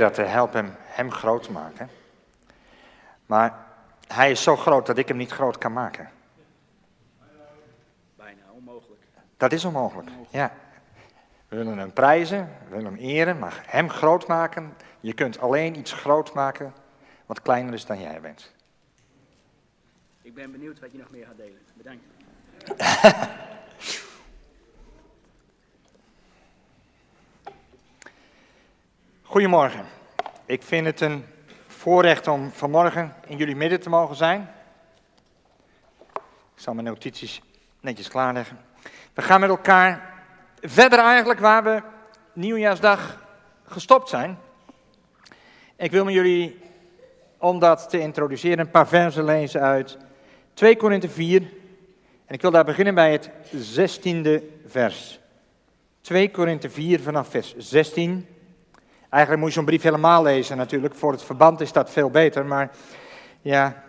dat helpt hem, hem groot te maken. Maar hij is zo groot dat ik hem niet groot kan maken. Bijna onmogelijk. Dat is onmogelijk, ja. We willen hem prijzen, we willen hem eren, maar hem groot maken. Je kunt alleen iets groot maken wat kleiner is dan jij bent. Ik ben benieuwd wat je nog meer gaat delen. Bedankt. Goedemorgen. Ik vind het een voorrecht om vanmorgen in jullie midden te mogen zijn. Ik zal mijn notities netjes klaarleggen. We gaan met elkaar verder eigenlijk waar we nieuwjaarsdag gestopt zijn. Ik wil met jullie, om dat te introduceren, een paar versen lezen uit 2 Korinthe 4. En ik wil daar beginnen bij het 16e vers. 2 Korinthe 4 vanaf vers 16. Eigenlijk moet je zo'n brief helemaal lezen natuurlijk. Voor het verband is dat veel beter. Maar ja,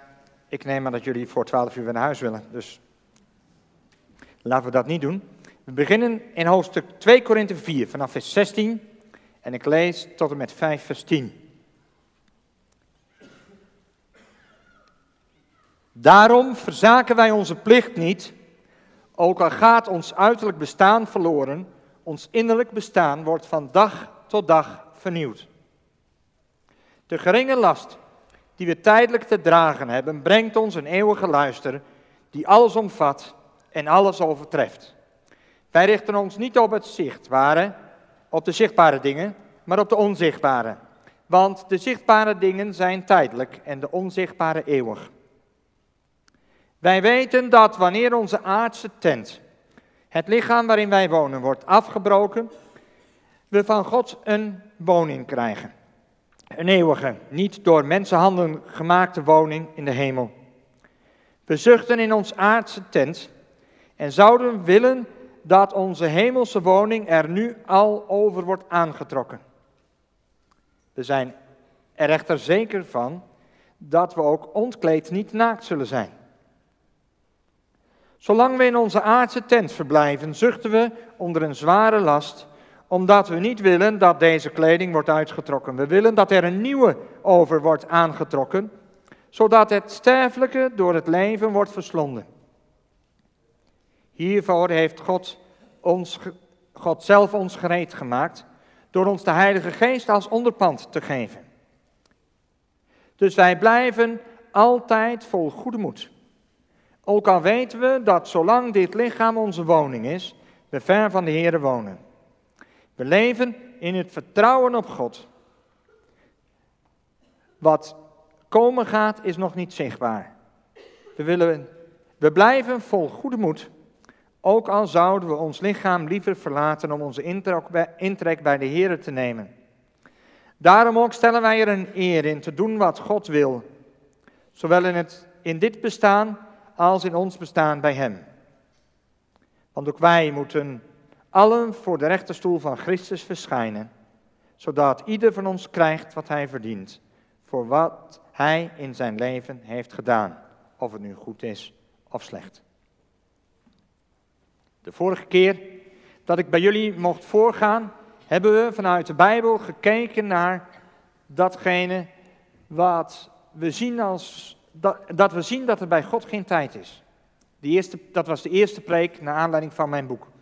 ik neem aan dat jullie voor 12 uur weer naar huis willen. Dus laten we dat niet doen. We beginnen in hoofdstuk 2 Korinthe 4 vanaf vers 16. En ik lees tot en met 5 vers 10. Daarom verzaken wij onze plicht niet, ook al gaat ons uiterlijk bestaan verloren, ons innerlijk bestaan wordt van dag tot dag vernieuwd. De geringe last die we tijdelijk te dragen hebben, brengt ons een eeuwige luister die alles omvat en alles overtreft. Wij richten ons niet op het zichtbare, op de zichtbare dingen, maar op de onzichtbare. Want de zichtbare dingen zijn tijdelijk en de onzichtbare eeuwig. Wij weten dat wanneer onze aardse tent, het lichaam waarin wij wonen, wordt afgebroken, we van God een woning krijgen. Een eeuwige, niet door mensenhanden gemaakte woning in de hemel. We zuchten in ons aardse tent en zouden willen dat onze hemelse woning er nu al over wordt aangetrokken. We zijn er echter zeker van dat we ook ontkleed niet naakt zullen zijn. Zolang we in onze aardse tent verblijven, zuchten we onder een zware last, omdat we niet willen dat deze kleding wordt uitgetrokken. We willen dat er een nieuwe over wordt aangetrokken, zodat het sterfelijke door het leven wordt verslonden. Hiervoor heeft God, ons, God zelf ons gereed gemaakt, door ons de Heilige Geest als onderpand te geven. Dus wij blijven altijd vol goede moed. Ook al weten we dat zolang dit lichaam onze woning is, we ver van de Heer wonen. We leven in het vertrouwen op God. Wat komen gaat is nog niet zichtbaar. We, willen, we blijven vol goede moed, ook al zouden we ons lichaam liever verlaten om onze intrek bij de Heer te nemen. Daarom ook stellen wij er een eer in te doen wat God wil, zowel in, het, in dit bestaan als in ons bestaan bij Hem. Want ook wij moeten allen voor de rechterstoel van Christus verschijnen, zodat ieder van ons krijgt wat hij verdient, voor wat hij in zijn leven heeft gedaan, of het nu goed is of slecht. De vorige keer dat ik bij jullie mocht voorgaan, hebben we vanuit de Bijbel gekeken naar datgene wat we zien als dat, we zien dat er bij God geen tijd is. Die eerste, dat was de eerste preek naar aanleiding van mijn boek.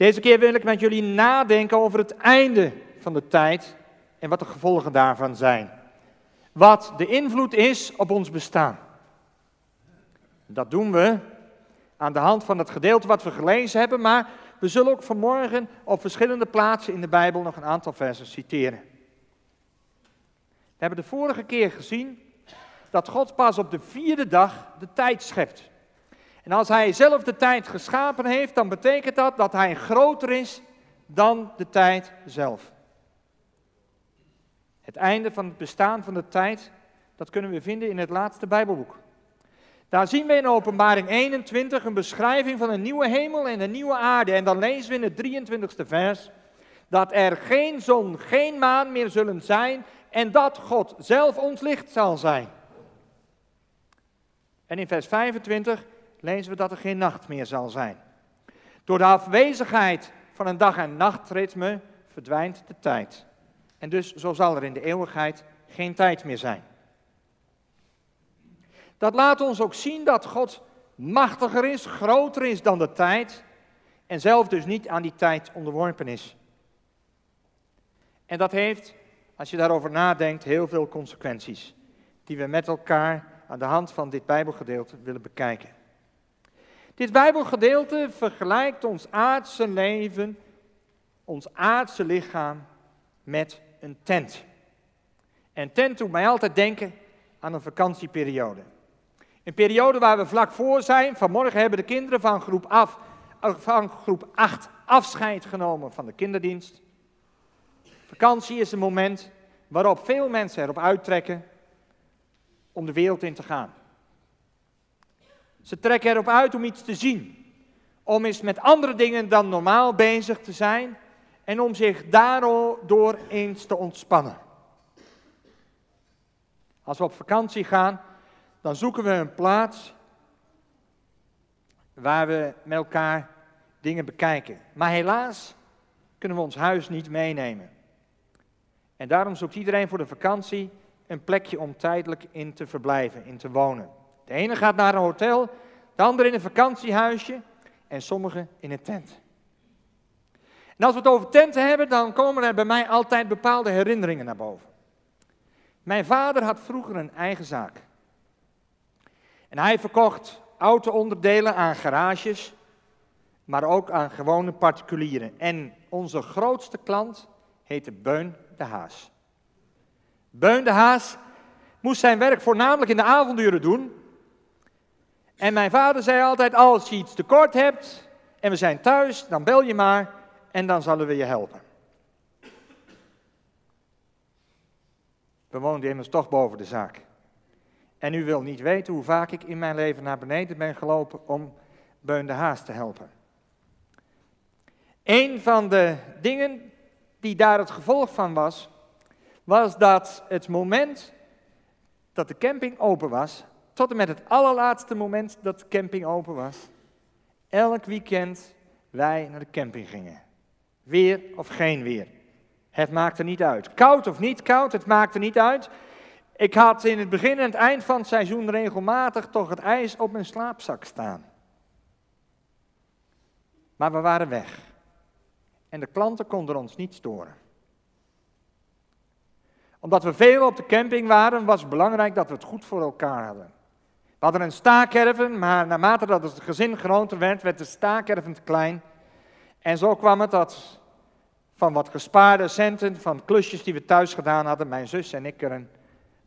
Deze keer wil ik met jullie nadenken over het einde van de tijd en wat de gevolgen daarvan zijn. Wat de invloed is op ons bestaan. Dat doen we aan de hand van het gedeelte wat we gelezen hebben, maar we zullen ook vanmorgen op verschillende plaatsen in de Bijbel nog een aantal versen citeren. We hebben de vorige keer gezien dat God pas op de vierde dag de tijd schept. En als hij zelf de tijd geschapen heeft, dan betekent dat dat hij groter is dan de tijd zelf. Het einde van het bestaan van de tijd, dat kunnen we vinden in het laatste Bijbelboek. Daar zien we in Openbaring 21 een beschrijving van een nieuwe hemel en een nieuwe aarde. En dan lezen we in het 23ste vers dat er geen zon, geen maan meer zullen zijn en dat God zelf ons licht zal zijn. En in vers 25 lezen we dat er geen nacht meer zal zijn. Door de afwezigheid van een dag- en nachtritme verdwijnt de tijd. En dus zo zal er in de eeuwigheid geen tijd meer zijn. Dat laat ons ook zien dat God machtiger is, groter is dan de tijd en zelf dus niet aan die tijd onderworpen is. En dat heeft, als je daarover nadenkt, heel veel consequenties die we met elkaar aan de hand van dit Bijbelgedeelte willen bekijken. Dit Bijbelgedeelte vergelijkt ons aardse leven, ons aardse lichaam met een tent. En tent doet mij altijd denken aan een vakantieperiode. Een periode waar we vlak voor zijn. Vanmorgen hebben de kinderen van groep, af, van groep 8 afscheid genomen van de kinderdienst. Vakantie is een moment waarop veel mensen erop uittrekken om de wereld in te gaan. Ze trekken erop uit om iets te zien, om eens met andere dingen dan normaal bezig te zijn en om zich daardoor eens te ontspannen. Als we op vakantie gaan, dan zoeken we een plaats waar we met elkaar dingen bekijken. Maar helaas kunnen we ons huis niet meenemen. En daarom zoekt iedereen voor de vakantie een plekje om tijdelijk in te verblijven, in te wonen. De ene gaat naar een hotel, de andere in een vakantiehuisje en sommigen in een tent. En als we het over tenten hebben, dan komen er bij mij altijd bepaalde herinneringen naar boven. Mijn vader had vroeger een eigen zaak. En hij verkocht auto-onderdelen aan garages, maar ook aan gewone particulieren. En onze grootste klant heette Beun de Haas. Beun de Haas moest zijn werk voornamelijk in de avonduren doen. En mijn vader zei altijd, als je iets tekort hebt en we zijn thuis, dan bel je maar en dan zullen we je helpen. We woonden immers toch boven de zaak. En u wil niet weten hoe vaak ik in mijn leven naar beneden ben gelopen om Beun de Haas te helpen. Een van de dingen die daar het gevolg van was, was dat het moment dat de camping open was, tot en met het allerlaatste moment dat de camping open was, elk weekend wij naar de camping gingen. Weer of geen weer. Het maakte niet uit. Koud of niet koud, het maakte niet uit. Ik had in het begin en het eind van het seizoen regelmatig toch het ijs op mijn slaapzak staan. Maar we waren weg. En de klanten konden ons niet storen. Omdat we veel op de camping waren, was het belangrijk dat we het goed voor elkaar hadden. We hadden een staakerven, maar naarmate dat het gezin groter werd, werd de staakerven te klein. En zo kwam het dat van wat gespaarde centen, van klusjes die we thuis gedaan hadden, mijn zus en ik er een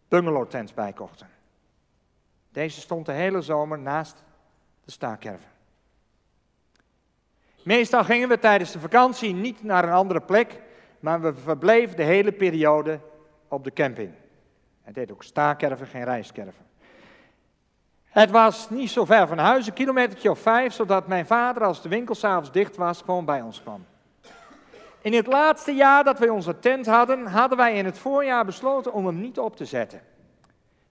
bungalowtent bij kochten. Deze stond de hele zomer naast de staakerven. Meestal gingen we tijdens de vakantie niet naar een andere plek, maar we verbleven de hele periode op de camping. Het deed ook staakerven, geen reiskerven. Het was niet zo ver van huis, een kilometertje of vijf, zodat mijn vader, als de winkel s'avonds dicht was, gewoon bij ons kwam. In het laatste jaar dat wij onze tent hadden, hadden wij in het voorjaar besloten om hem niet op te zetten.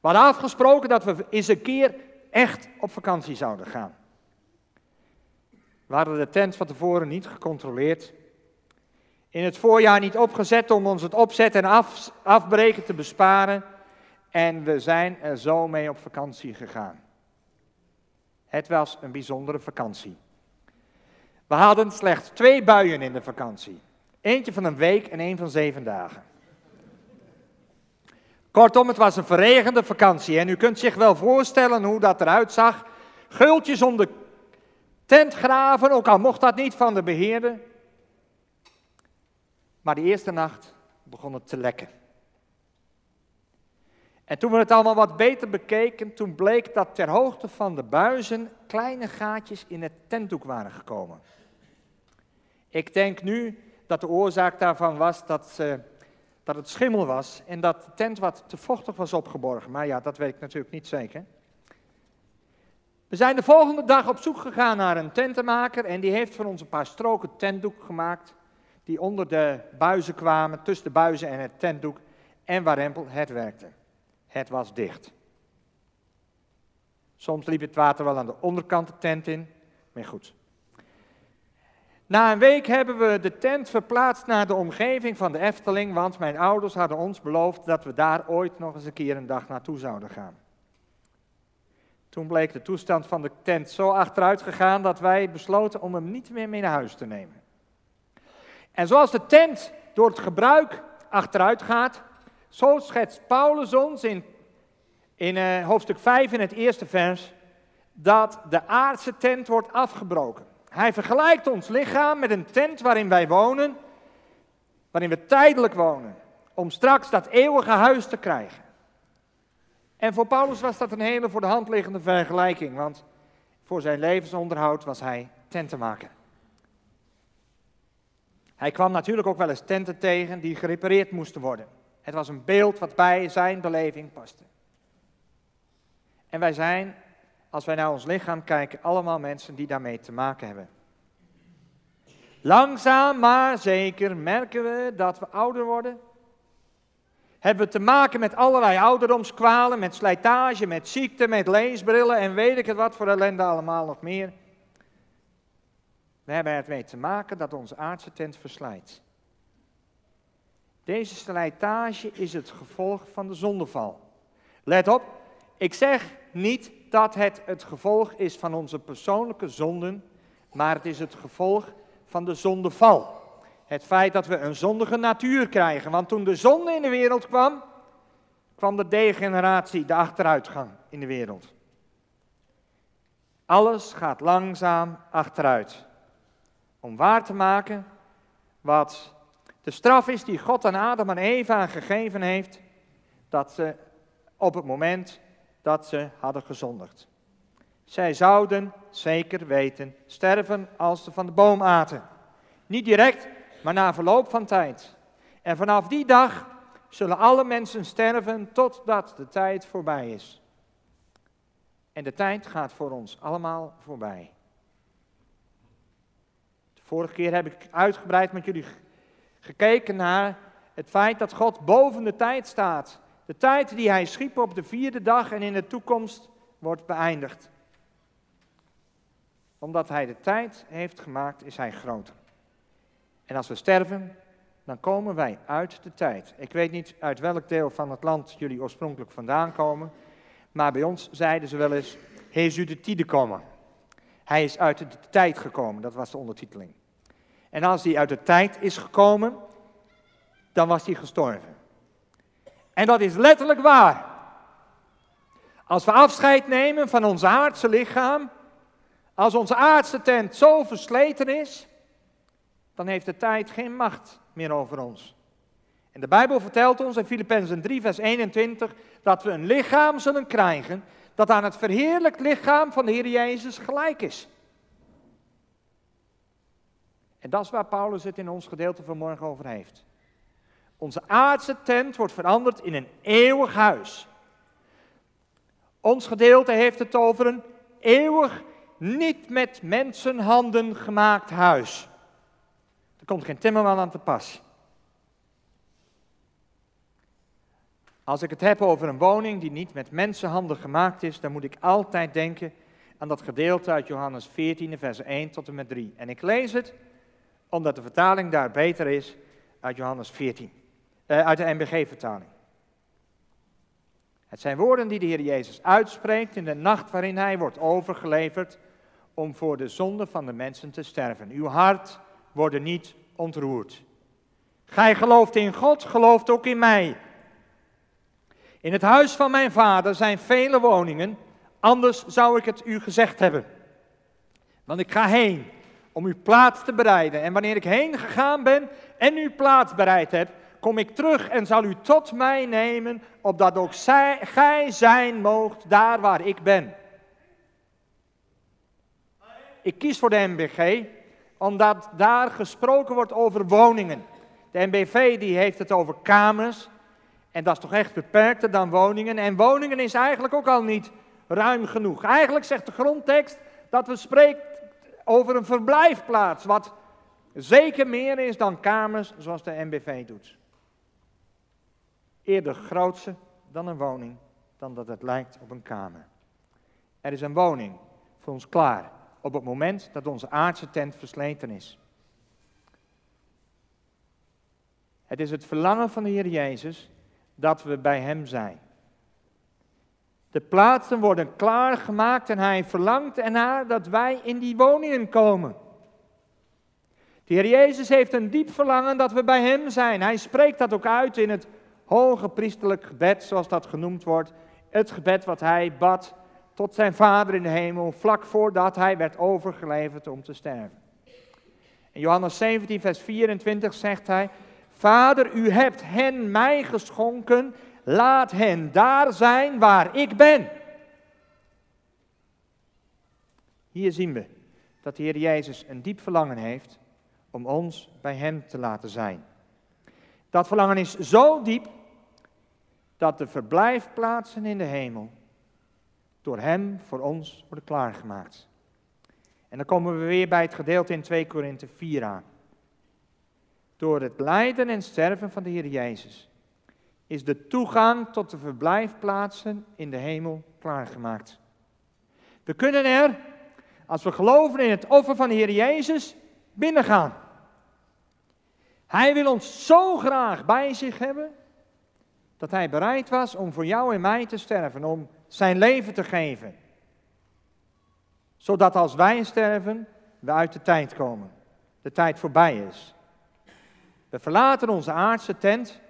We hadden afgesproken dat we eens een keer echt op vakantie zouden gaan. We hadden de tent van tevoren niet gecontroleerd. In het voorjaar niet opgezet om ons het opzetten en af, afbreken te besparen. En we zijn er zo mee op vakantie gegaan. Het was een bijzondere vakantie. We hadden slechts twee buien in de vakantie. Eentje van een week en één van zeven dagen. Kortom, het was een verregende vakantie en u kunt zich wel voorstellen hoe dat eruit zag. Geultjes om de tent graven, ook al mocht dat niet van de beheerder. Maar die eerste nacht begon het te lekken. En toen we het allemaal wat beter bekeken, toen bleek dat ter hoogte van de buizen kleine gaatjes in het tentdoek waren gekomen. Ik denk nu dat de oorzaak daarvan was dat, dat het schimmel was en dat de tent wat te vochtig was opgeborgen. Maar ja, dat weet ik natuurlijk niet zeker. We zijn de volgende dag op zoek gegaan naar een tentenmaker en die heeft voor ons een paar stroken tentdoek gemaakt die onder de buizen kwamen, tussen de buizen en het tentdoek en waarempel het werkte. Het was dicht. Soms liep het water wel aan de onderkant de tent in, maar goed. Na een week hebben we de tent verplaatst naar de omgeving van de Efteling, want mijn ouders hadden ons beloofd dat we daar ooit nog eens een keer een dag naartoe zouden gaan. Toen bleek de toestand van de tent zo achteruit gegaan dat wij besloten om hem niet meer mee naar huis te nemen. En zoals de tent door het gebruik achteruit gaat, zo schetst Paulus ons in, in uh, hoofdstuk 5 in het eerste vers dat de aardse tent wordt afgebroken. Hij vergelijkt ons lichaam met een tent waarin wij wonen, waarin we tijdelijk wonen, om straks dat eeuwige huis te krijgen. En voor Paulus was dat een hele voor de hand liggende vergelijking, want voor zijn levensonderhoud was hij tentenmaker. Hij kwam natuurlijk ook wel eens tenten tegen die gerepareerd moesten worden. Het was een beeld wat bij zijn beleving paste. En wij zijn, als wij naar ons lichaam kijken, allemaal mensen die daarmee te maken hebben. Langzaam maar zeker merken we dat we ouder worden. Hebben we te maken met allerlei ouderdomskwalen, met slijtage, met ziekte, met leesbrillen en weet ik het wat voor ellende allemaal nog meer. We hebben ermee te maken dat onze aardse tent verslijt. Deze slijtage is het gevolg van de zondeval. Let op, ik zeg niet dat het het gevolg is van onze persoonlijke zonden, maar het is het gevolg van de zondeval. Het feit dat we een zondige natuur krijgen. Want toen de zonde in de wereld kwam, kwam de degeneratie, de achteruitgang in de wereld. Alles gaat langzaam achteruit. Om waar te maken wat de straf is die God aan Adam en Eva gegeven heeft, dat ze op het moment dat ze hadden gezondigd. Zij zouden zeker weten sterven als ze van de boom aten. Niet direct, maar na verloop van tijd. En vanaf die dag zullen alle mensen sterven totdat de tijd voorbij is. En de tijd gaat voor ons allemaal voorbij. De vorige keer heb ik uitgebreid met jullie gekeken naar het feit dat God boven de tijd staat. De tijd die hij schiep op de vierde dag en in de toekomst wordt beëindigd. Omdat hij de tijd heeft gemaakt, is hij groter. En als we sterven, dan komen wij uit de tijd. Ik weet niet uit welk deel van het land jullie oorspronkelijk vandaan komen, maar bij ons zeiden ze wel eens, hij is uit de komen. Hij is uit de tijd gekomen, dat was de ondertiteling. En als hij uit de tijd is gekomen, dan was hij gestorven. En dat is letterlijk waar. Als we afscheid nemen van ons aardse lichaam, als onze aardse tent zo versleten is, dan heeft de tijd geen macht meer over ons. En de Bijbel vertelt ons in Filippenzen 3, vers 21, dat we een lichaam zullen krijgen dat aan het verheerlijkt lichaam van de Heer Jezus gelijk is. En dat is waar Paulus het in ons gedeelte van morgen over heeft. Onze aardse tent wordt veranderd in een eeuwig huis. Ons gedeelte heeft het over een eeuwig, niet met mensenhanden gemaakt huis. Er komt geen timmerman aan te pas. Als ik het heb over een woning die niet met mensenhanden gemaakt is, dan moet ik altijd denken aan dat gedeelte uit Johannes 14, vers 1 tot en met 3. En ik lees het omdat de vertaling daar beter is uit Johannes 14, eh, uit de NBG-vertaling. Het zijn woorden die de Heer Jezus uitspreekt in de nacht waarin Hij wordt overgeleverd om voor de zonde van de mensen te sterven. Uw hart worden niet ontroerd. Gij gelooft in God, gelooft ook in mij. In het huis van mijn vader zijn vele woningen, anders zou ik het u gezegd hebben. Want ik ga heen om uw plaats te bereiden. En wanneer ik heen gegaan ben en uw plaats bereid heb, kom ik terug en zal u tot mij nemen, opdat ook zij, gij zijn moogt daar waar ik ben. Ik kies voor de MBG, omdat daar gesproken wordt over woningen. De NBV die heeft het over kamers. En dat is toch echt beperkter dan woningen. En woningen is eigenlijk ook al niet ruim genoeg. Eigenlijk zegt de grondtekst dat we spreken over een verblijfplaats, wat zeker meer is dan kamers zoals de NBV doet. Eerder grootse dan een woning, dan dat het lijkt op een kamer. Er is een woning voor ons klaar op het moment dat onze aardse tent versleten is. Het is het verlangen van de Heer Jezus dat we bij Hem zijn. De plaatsen worden klaargemaakt en Hij verlangt ernaar dat wij in die woningen komen. De Heer Jezus heeft een diep verlangen dat we bij Hem zijn. Hij spreekt dat ook uit in het hoge priesterlijk gebed, zoals dat genoemd wordt. Het gebed wat Hij bad tot zijn Vader in de hemel, vlak voordat Hij werd overgeleverd om te sterven. In Johannes 17, vers 24 zegt Hij, Vader, u hebt hen mij geschonken, laat hen daar zijn waar ik ben. Hier zien we dat de Heer Jezus een diep verlangen heeft om ons bij Hem te laten zijn. Dat verlangen is zo diep dat de verblijfplaatsen in de hemel door Hem voor ons worden klaargemaakt. En dan komen we weer bij het gedeelte in 2 Korinthe 4 aan. Door het lijden en sterven van de Heer Jezus is de toegang tot de verblijfplaatsen in de hemel klaargemaakt. We kunnen er, als we geloven in het offer van de Heer Jezus, binnengaan. Hij wil ons zo graag bij zich hebben, dat hij bereid was om voor jou en mij te sterven, om zijn leven te geven. Zodat als wij sterven, we uit de tijd komen. De tijd voorbij is. We verlaten onze aardse tent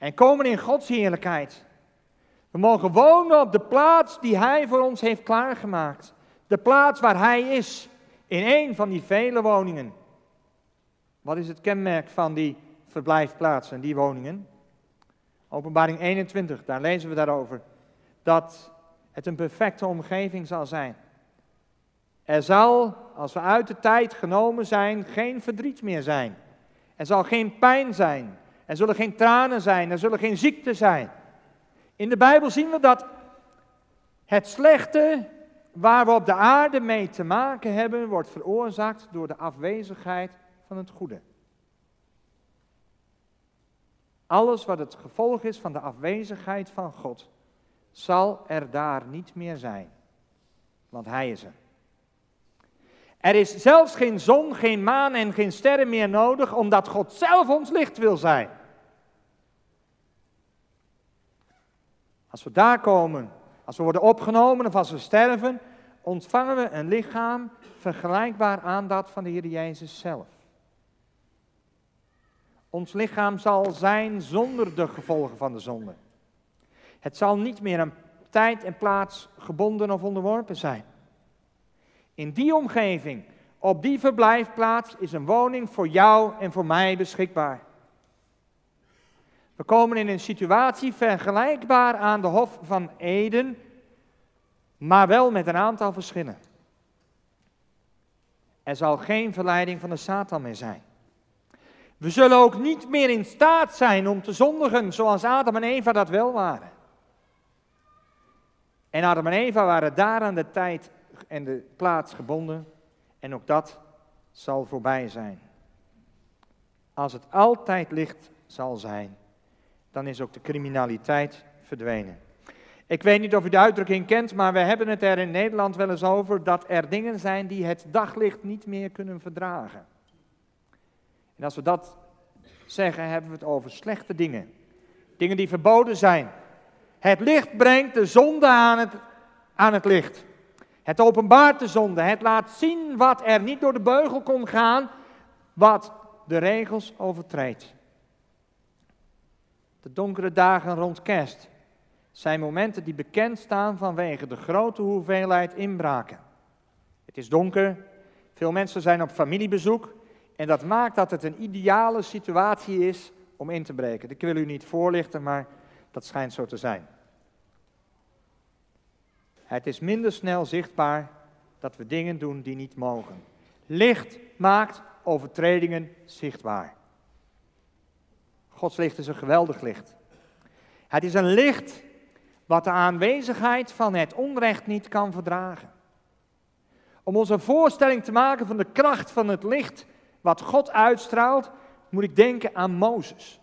en komen in Gods heerlijkheid. We mogen wonen op de plaats die Hij voor ons heeft klaargemaakt. De plaats waar Hij is, in een van die vele woningen. Wat is het kenmerk van die verblijfplaatsen, die woningen? Openbaring 21, daar lezen we daarover. Dat het een perfecte omgeving zal zijn. Er zal, als we uit de tijd genomen zijn, geen verdriet meer zijn. Er zal geen pijn zijn. Er zullen geen tranen zijn. Er zullen geen ziekte zijn. In de Bijbel zien we dat het slechte waar we op de aarde mee te maken hebben, wordt veroorzaakt door de afwezigheid van het goede. Alles wat het gevolg is van de afwezigheid van God, zal er daar niet meer zijn. Want Hij is er. Er is zelfs geen zon, geen maan en geen sterren meer nodig, omdat God zelf ons licht wil zijn. Als we daar komen, als we worden opgenomen of als we sterven, ontvangen we een lichaam vergelijkbaar aan dat van de Heer Jezus zelf. Ons lichaam zal zijn zonder de gevolgen van de zonde. Het zal niet meer aan tijd en plaats gebonden of onderworpen zijn. In die omgeving, op die verblijfplaats, is een woning voor jou en voor mij beschikbaar. We komen in een situatie vergelijkbaar aan de Hof van Eden, maar wel met een aantal verschillen. Er zal geen verleiding van de Satan meer zijn. We zullen ook niet meer in staat zijn om te zondigen zoals Adam en Eva dat wel waren. En Adam en Eva waren daar aan de tijd en de plaats gebonden. En ook dat zal voorbij zijn. Als het altijd licht zal zijn, dan is ook de criminaliteit verdwenen. Ik weet niet of u de uitdrukking kent, maar we hebben het er in Nederland wel eens over dat er dingen zijn die het daglicht niet meer kunnen verdragen. En als we dat zeggen, hebben we het over slechte dingen. Dingen die verboden zijn. Het licht brengt de zonde aan het, aan het licht. Het openbaart de zonde. Het laat zien wat er niet door de beugel kon gaan, wat de regels overtreedt. De donkere dagen rond kerst zijn momenten die bekend staan vanwege de grote hoeveelheid inbraken. Het is donker, veel mensen zijn op familiebezoek en dat maakt dat het een ideale situatie is om in te breken. Ik wil u niet voorlichten, maar dat schijnt zo te zijn. Het is minder snel zichtbaar dat we dingen doen die niet mogen. Licht maakt overtredingen zichtbaar. Gods licht is een geweldig licht. Het is een licht wat de aanwezigheid van het onrecht niet kan verdragen. Om ons een voorstelling te maken van de kracht van het licht wat God uitstraalt, moet ik denken aan Mozes.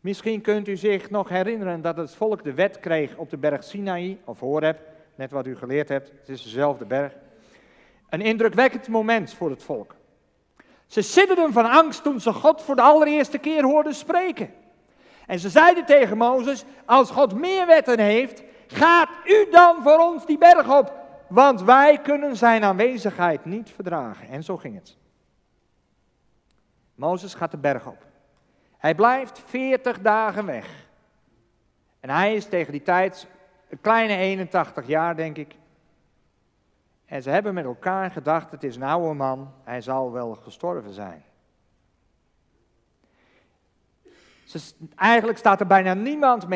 Misschien kunt u zich nog herinneren dat het volk de wet kreeg op de berg Sinaï, of Horeb, net wat u geleerd hebt, het is dezelfde berg. Een indrukwekkend moment voor het volk. Ze sidderden van angst toen ze God voor de allereerste keer hoorden spreken. En ze zeiden tegen Mozes, als God meer wetten heeft, gaat u dan voor ons die berg op, want wij kunnen zijn aanwezigheid niet verdragen. En zo ging het. Mozes gaat de berg op. Hij blijft 40 dagen weg. En hij is tegen die tijd een kleine 81 jaar, denk ik. En ze hebben met elkaar gedacht, het is een oude man, hij zal wel gestorven zijn. eigenlijk staat er bijna niemand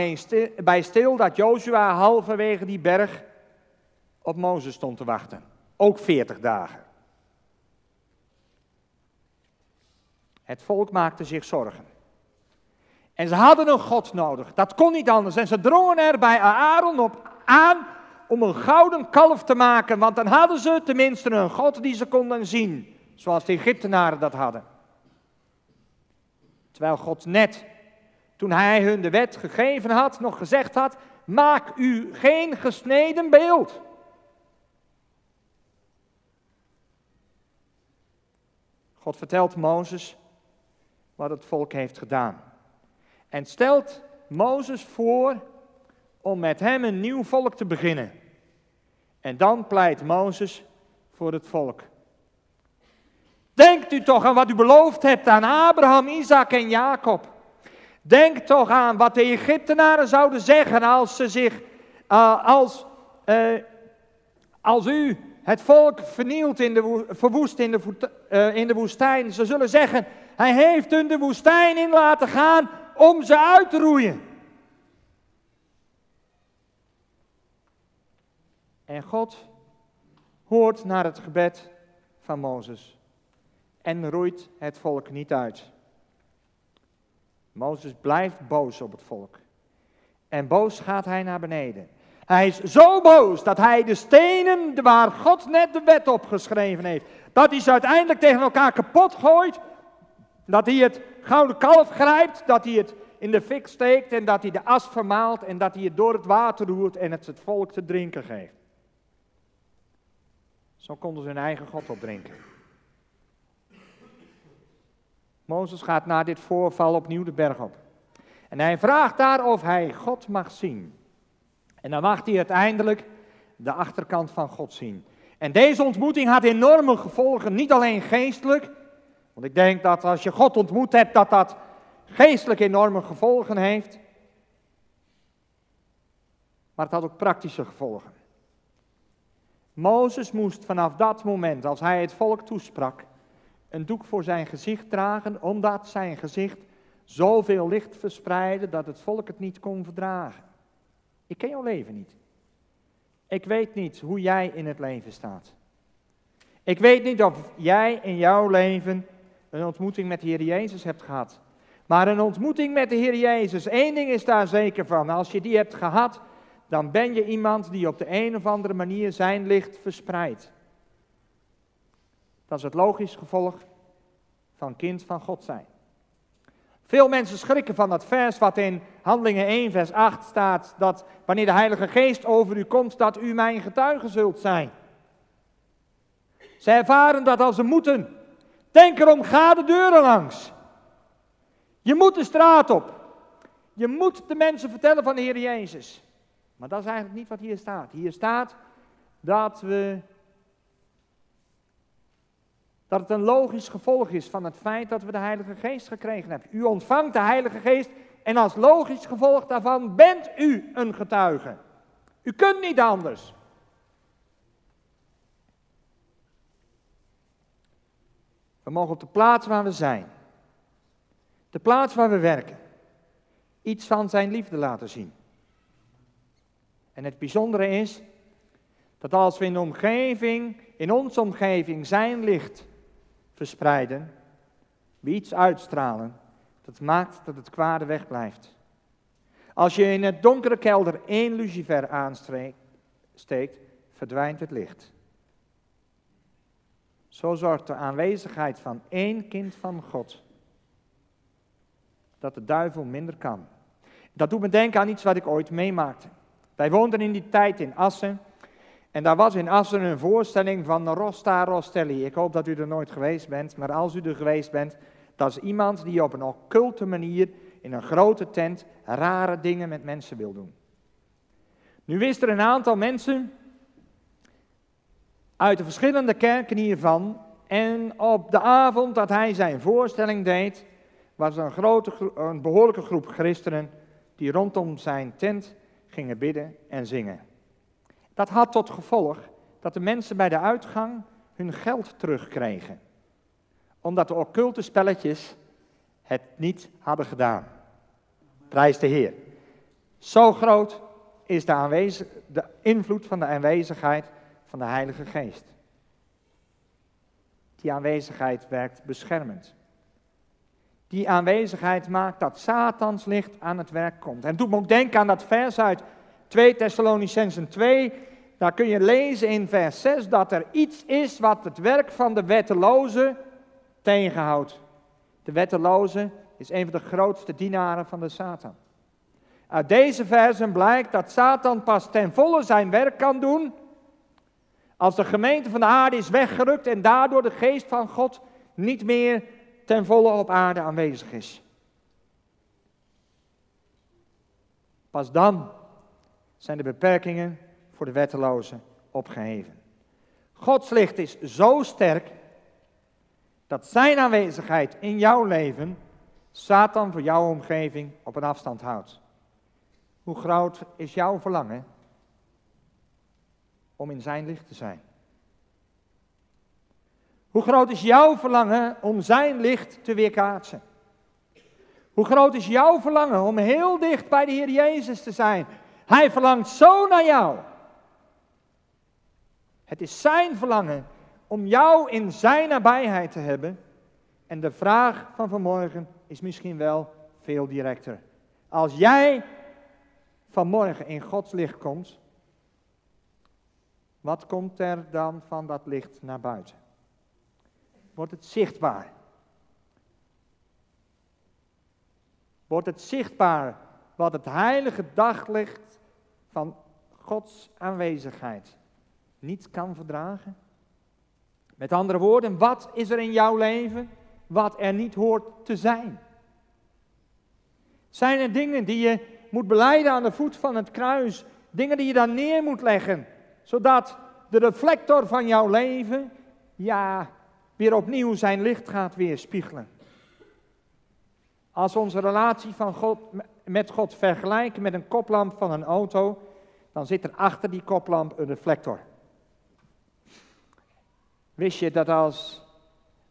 bij stil dat Jozua halverwege die berg op Mozes stond te wachten. Ook 40 dagen. Het volk maakte zich zorgen. En ze hadden een God nodig. Dat kon niet anders. En ze drongen er bij Aaron op aan om een gouden kalf te maken. Want dan hadden ze tenminste een God die ze konden zien. Zoals de Egyptenaren dat hadden. Terwijl God net, toen hij hun de wet gegeven had, nog gezegd had: Maak u geen gesneden beeld. God vertelt Mozes wat het volk heeft gedaan. En stelt Mozes voor om met hem een nieuw volk te beginnen. En dan pleit Mozes voor het volk. Denkt u toch aan wat u beloofd hebt aan Abraham, Isaac en Jacob. Denk toch aan wat de Egyptenaren zouden zeggen als ze zich, uh, als, uh, als u het volk vernielt in de, verwoest in de, uh, in de woestijn. Ze zullen zeggen, hij heeft hun de woestijn in laten gaan om ze uit te roeien. En God hoort naar het gebed van Mozes en roeit het volk niet uit. Mozes blijft boos op het volk. En boos gaat hij naar beneden. Hij is zo boos dat hij de stenen waar God net de wet op geschreven heeft, dat hij ze uiteindelijk tegen elkaar kapot gooit, dat hij het gouden kalf grijpt, dat hij het in de fik steekt en dat hij de as vermaalt en dat hij het door het water roert en het het volk te drinken geeft. Zo konden ze hun eigen God opdrinken. Mozes gaat na dit voorval opnieuw de berg op. En hij vraagt daar of hij God mag zien. En dan mag hij uiteindelijk de achterkant van God zien. En deze ontmoeting had enorme gevolgen, niet alleen geestelijk. Want ik denk dat als je God ontmoet hebt, dat dat geestelijk enorme gevolgen heeft. Maar het had ook praktische gevolgen. Mozes moest vanaf dat moment, als hij het volk toesprak, een doek voor zijn gezicht dragen, omdat zijn gezicht zoveel licht verspreidde dat het volk het niet kon verdragen. Ik ken jouw leven niet. Ik weet niet hoe jij in het leven staat. Ik weet niet of jij in jouw leven een ontmoeting met de Heer Jezus hebt gehad. Maar een ontmoeting met de Heer Jezus, één ding is daar zeker van. Als je die hebt gehad, dan ben je iemand die op de een of andere manier zijn licht verspreidt. Dat is het logisch gevolg van kind van God zijn. Veel mensen schrikken van dat vers wat in Handelingen 1, vers 8 staat, dat wanneer de Heilige Geest over u komt, dat u mijn getuige zult zijn. Ze ervaren dat als ze moeten. Denk erom, ga de deuren langs. Je moet de straat op. Je moet de mensen vertellen van de Heer Jezus. Maar dat is eigenlijk niet wat hier staat. Hier staat dat we dat het een logisch gevolg is van het feit dat we de Heilige Geest gekregen hebben. U ontvangt de Heilige Geest en als logisch gevolg daarvan bent u een getuige. U kunt niet anders. We mogen op de plaats waar we zijn, de plaats waar we werken, iets van zijn liefde laten zien. En het bijzondere is dat als we in de omgeving, in onze omgeving zijn licht verspreiden, iets uitstralen, dat maakt dat het kwade wegblijft. Als je in het donkere kelder één lucifer aansteekt, verdwijnt het licht. Zo zorgt de aanwezigheid van één kind van God dat de duivel minder kan. Dat doet me denken aan iets wat ik ooit meemaakte. Wij woonden in die tijd in Assen En daar was in Assen een voorstelling van Rosta Rostelli. Ik hoop dat u er nooit geweest bent, maar als u er geweest bent, dat is iemand die op een occulte manier in een grote tent rare dingen met mensen wil doen. Nu wist er een aantal mensen uit de verschillende kerken hiervan. En op de avond dat hij zijn voorstelling deed, was er een, grote, een behoorlijke groep christenen die rondom zijn tent gingen bidden en zingen. Dat had tot gevolg dat de mensen bij de uitgang hun geld terugkregen, omdat de occulte spelletjes het niet hadden gedaan. Prijs de Heer. Zo groot is de, aanwezig, de invloed van de aanwezigheid van de Heilige Geest. Die aanwezigheid werkt beschermend. Die aanwezigheid maakt dat Satans licht aan het werk komt. En doet me ook denken aan dat vers uit 2 Thessalonicensen 2. Daar kun je lezen in vers 6 dat er iets is wat het werk van de wetteloze tegenhoudt. De wetteloze is een van de grootste dienaren van de Satan. Uit deze versen blijkt dat Satan pas ten volle zijn werk kan doen als de gemeente van de aarde is weggerukt en daardoor de geest van God niet meer ten volle op aarde aanwezig is. Pas dan zijn de beperkingen voor de wettelozen opgeheven. Gods licht is zo sterk dat zijn aanwezigheid in jouw leven Satan voor jouw omgeving op een afstand houdt. Hoe groot is jouw verlangen om in zijn licht te zijn? Hoe groot is jouw verlangen om zijn licht te weerkaatsen? Hoe groot is jouw verlangen om heel dicht bij de Heer Jezus te zijn? Hij verlangt zo naar jou. Het is zijn verlangen om jou in zijn nabijheid te hebben. En de vraag van vanmorgen is misschien wel veel directer. Als jij vanmorgen in Gods licht komt, wat komt er dan van dat licht naar buiten? Wordt het zichtbaar? Wordt het zichtbaar wat het heilige daglicht van Gods aanwezigheid niet kan verdragen? Met andere woorden, wat is er in jouw leven wat er niet hoort te zijn? Zijn er dingen die je moet beleiden aan de voet van het kruis. Dingen die je daar neer moet leggen. Zodat de reflector van jouw leven, ja, weer opnieuw zijn licht gaat weerspiegelen. Als onze relatie van God, met God vergelijken met een koplamp van een auto, dan zit er achter die koplamp een reflector. Wist je dat als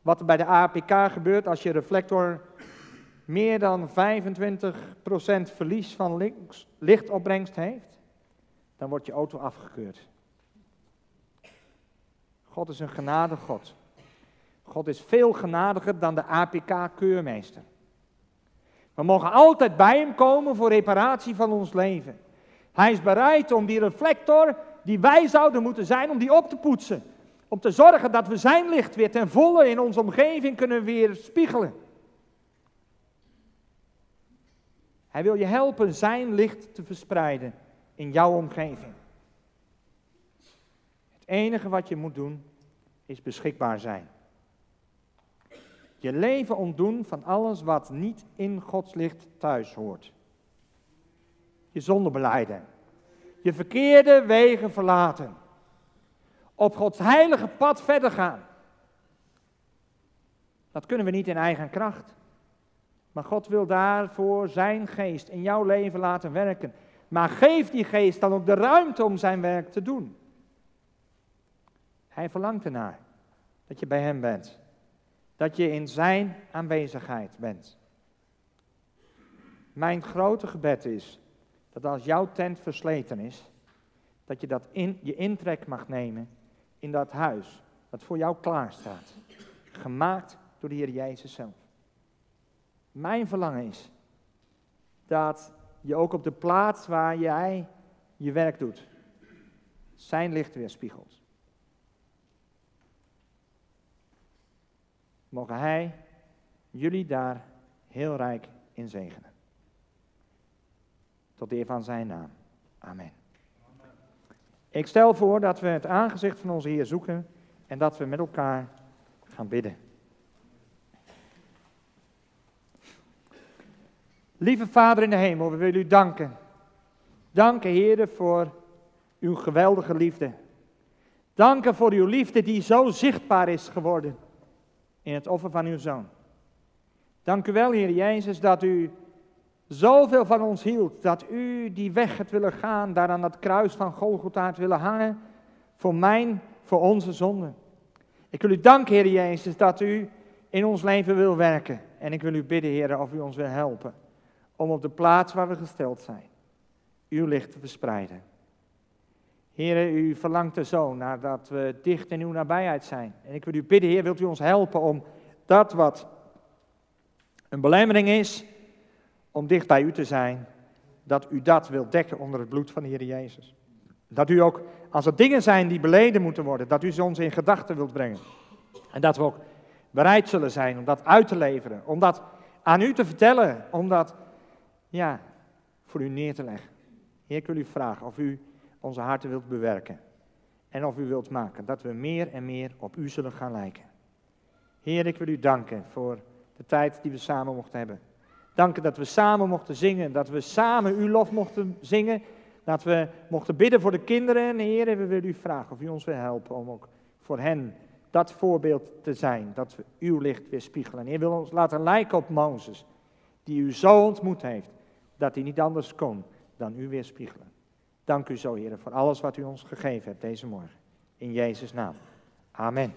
wat er bij de APK gebeurt als je reflector meer dan 25% verlies van lichtopbrengst heeft, dan wordt je auto afgekeurd. God is een genade God. God is veel genadiger dan de APK-keurmeester. We mogen altijd bij hem komen voor reparatie van ons leven. Hij is bereid om die reflector die wij zouden moeten zijn, om die op te poetsen. Om te zorgen dat we zijn licht weer ten volle in onze omgeving kunnen weerspiegelen. Hij wil je helpen zijn licht te verspreiden in jouw omgeving. Het enige wat je moet doen is beschikbaar zijn. Je leven ontdoen van alles wat niet in Gods licht thuis hoort. Je zonde beleiden. Je verkeerde wegen verlaten. Op Gods heilige pad verder gaan. Dat kunnen we niet in eigen kracht. Maar God wil daarvoor zijn geest in jouw leven laten werken. Maar geef die geest dan ook de ruimte om zijn werk te doen. Hij verlangt ernaar dat je bij hem bent. Dat je in zijn aanwezigheid bent. Mijn grote gebed is dat als jouw tent versleten is, dat je dat in, je intrek mag nemen in dat huis dat voor jou klaar staat. Gemaakt door de Heer Jezus zelf. Mijn verlangen is dat je ook op de plaats waar jij je werk doet, zijn licht weerspiegelt. Mogen Hij jullie daar heel rijk in zegenen. Tot eer van Zijn naam. Amen. Ik stel voor dat we het aangezicht van onze Heer zoeken en dat we met elkaar gaan bidden. Lieve Vader in de hemel, we willen u danken. Danken, Heer, voor uw geweldige liefde. Danken voor uw liefde die zo zichtbaar is geworden in het offer van uw Zoon. Dank u wel, Heer Jezus, dat u zoveel van ons hield, dat u die weg hebt willen gaan, daar aan dat kruis van Golgotha hebt willen hangen, voor mijn, voor onze zonden. Ik wil u danken, Heer Jezus, dat u in ons leven wil werken. En ik wil u bidden, Heer, of u ons wil helpen om op de plaats waar we gesteld zijn, uw licht te verspreiden. Heer, u verlangt er zo naar dat we dicht in uw nabijheid zijn. En ik wil u bidden, Heer, wilt u ons helpen om dat wat een belemmering is, om dicht bij u te zijn, dat u dat wilt dekken onder het bloed van de Heer Jezus. Dat u ook, als er dingen zijn die beleden moeten worden, dat u ze ons in gedachten wilt brengen. En dat we ook bereid zullen zijn om dat uit te leveren, om dat aan u te vertellen, om dat ja, voor u neer te leggen. Heer, ik wil u vragen of u onze harten wilt bewerken. En of u wilt maken dat we meer en meer op u zullen gaan lijken. Heer, ik wil u danken voor de tijd die we samen mochten hebben. Danken dat we samen mochten zingen, dat we samen uw lof mochten zingen. Dat we mochten bidden voor de kinderen. Heer, we willen u vragen of u ons wil helpen om ook voor hen dat voorbeeld te zijn. Dat we uw licht weer spiegelen. Heer, wil ons laten lijken op Mozes, die u zo ontmoet heeft, dat hij niet anders kon dan u weer spiegelen. Dank u zo, Heer, voor alles wat u ons gegeven hebt deze morgen. In Jezus' naam. Amen.